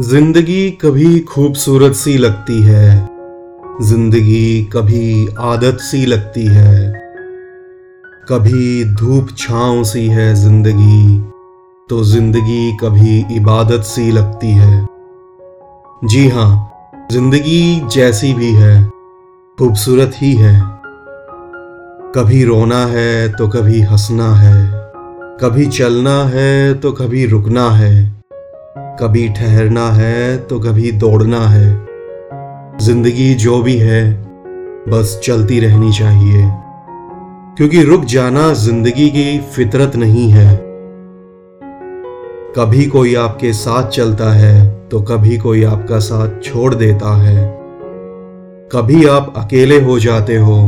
ज़िंदगी कभी खूबसूरत सी लगती है। ज़िंदगी कभी आदत सी लगती है। कभी धूप छांव सी है ज़िंदगी तो ज़िंदगी कभी इबादत सी लगती है। जी हाँ ज़िंदगी जैसी भी है, खूबसूरत ही है। कभी रोना है तो कभी हंसना है। कभी चलना है तो कभी रुकना है। कभी ठहरना है तो कभी दौड़ना है। ज़िंदगी जो भी है, बस चलती रहनी चाहिए। क्योंकि रुक जाना ज़िंदगी की फितरत नहीं है। कभी कोई आपके साथ चलता है तो कभी कोई आपका साथ छोड़ देता है। कभी आप अकेले हो जाते हो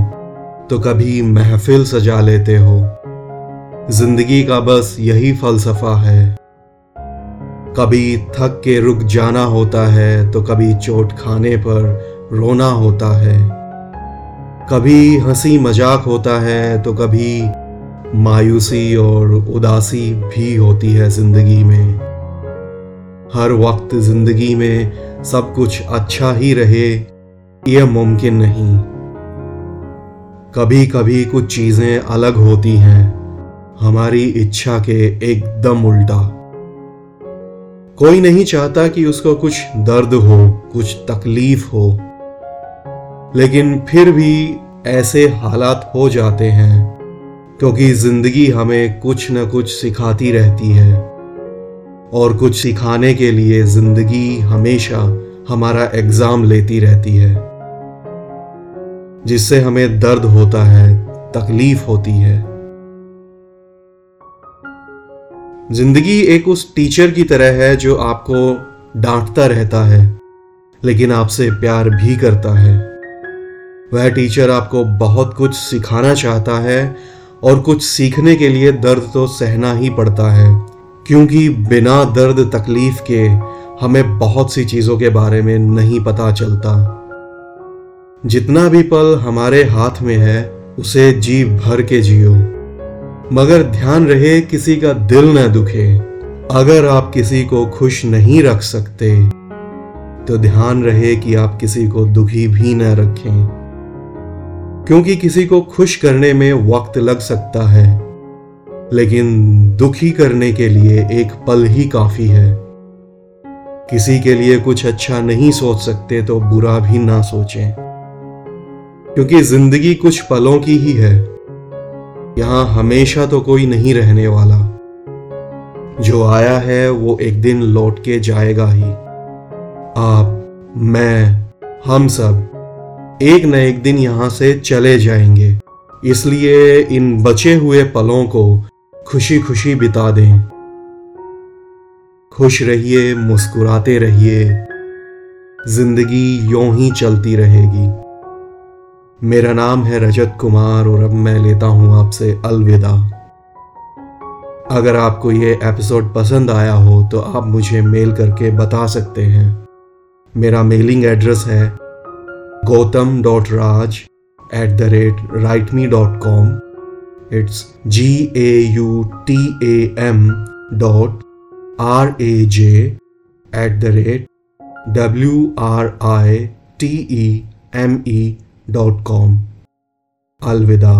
तो कभी महफिल सजा लेते हो। ज़िंदगी का बस यही फलसफा है। कभी थक के रुक जाना होता है तो कभी चोट खाने पर रोना होता है। कभी हँसी मज़ाक होता है तो कभी मायूसी और उदासी भी होती है ज़िंदगी में। हर वक्त ज़िंदगी में सब कुछ अच्छा ही रहे यह मुमकिन नहीं। कभी कभी कुछ चीज़ें अलग होती हैं, हमारी इच्छा के एकदम उल्टा। कोई नहीं चाहता कि उसको कुछ दर्द हो, कुछ तकलीफ़ हो। लेकिन फिर भी ऐसे हालात हो जाते हैं, क्योंकि ज़िंदगी हमें कुछ न कुछ सिखाती रहती है। और कुछ सिखाने के लिए ज़िंदगी हमेशा हमारा एग्ज़ाम लेती रहती है, जिससे हमें दर्द होता है, तकलीफ़ होती है। ज़िंदगी एक उस टीचर की तरह है जो आपको डांटता रहता है, लेकिन आपसे प्यार भी करता है। वह टीचर आपको बहुत कुछ सिखाना चाहता है और कुछ सीखने के लिए दर्द तो सहना ही पड़ता है, क्योंकि बिना दर्द तकलीफ़ के हमें बहुत सी चीज़ों के बारे में नहीं पता चलता। जितना भी पल हमारे हाथ में है, उसे जी भर के जियो। मगर ध्यान रहे किसी का दिल न दुखे। अगर आप किसी को खुश नहीं रख सकते तो ध्यान रहे कि आप किसी को दुखी भी न रखें। क्योंकि किसी को खुश करने में वक्त लग सकता है, लेकिन दुखी करने के लिए एक पल ही काफ़ी है। किसी के लिए कुछ अच्छा नहीं सोच सकते तो बुरा भी ना सोचें। क्योंकि ज़िंदगी कुछ पलों की ही है। यहाँ हमेशा तो कोई नहीं रहने वाला। जो आया है, वो एक दिन लौट के जाएगा ही। आप, मैं, हम सब एक न एक दिन यहाँ से चले जाएँगे। इसलिए इन बचे हुए पलों को खुशी खुशी बिता दें। खुश रहिए, मुस्कुराते रहिए। ज़िंदगी यूँ ही चलती रहेगी। मेरा नाम है रजत कुमार और अब मैं लेता हूँ आपसे अलविदा। अगर आपको ये एपिसोड पसंद आया हो तो आप मुझे मेल करके बता सकते हैं। मेरा मेलिंग एड्रेस है Gautam dot Raj at the rate write me dot com it's G A U T A M dot R A J at the rate W R I T E M E dot com अलविदा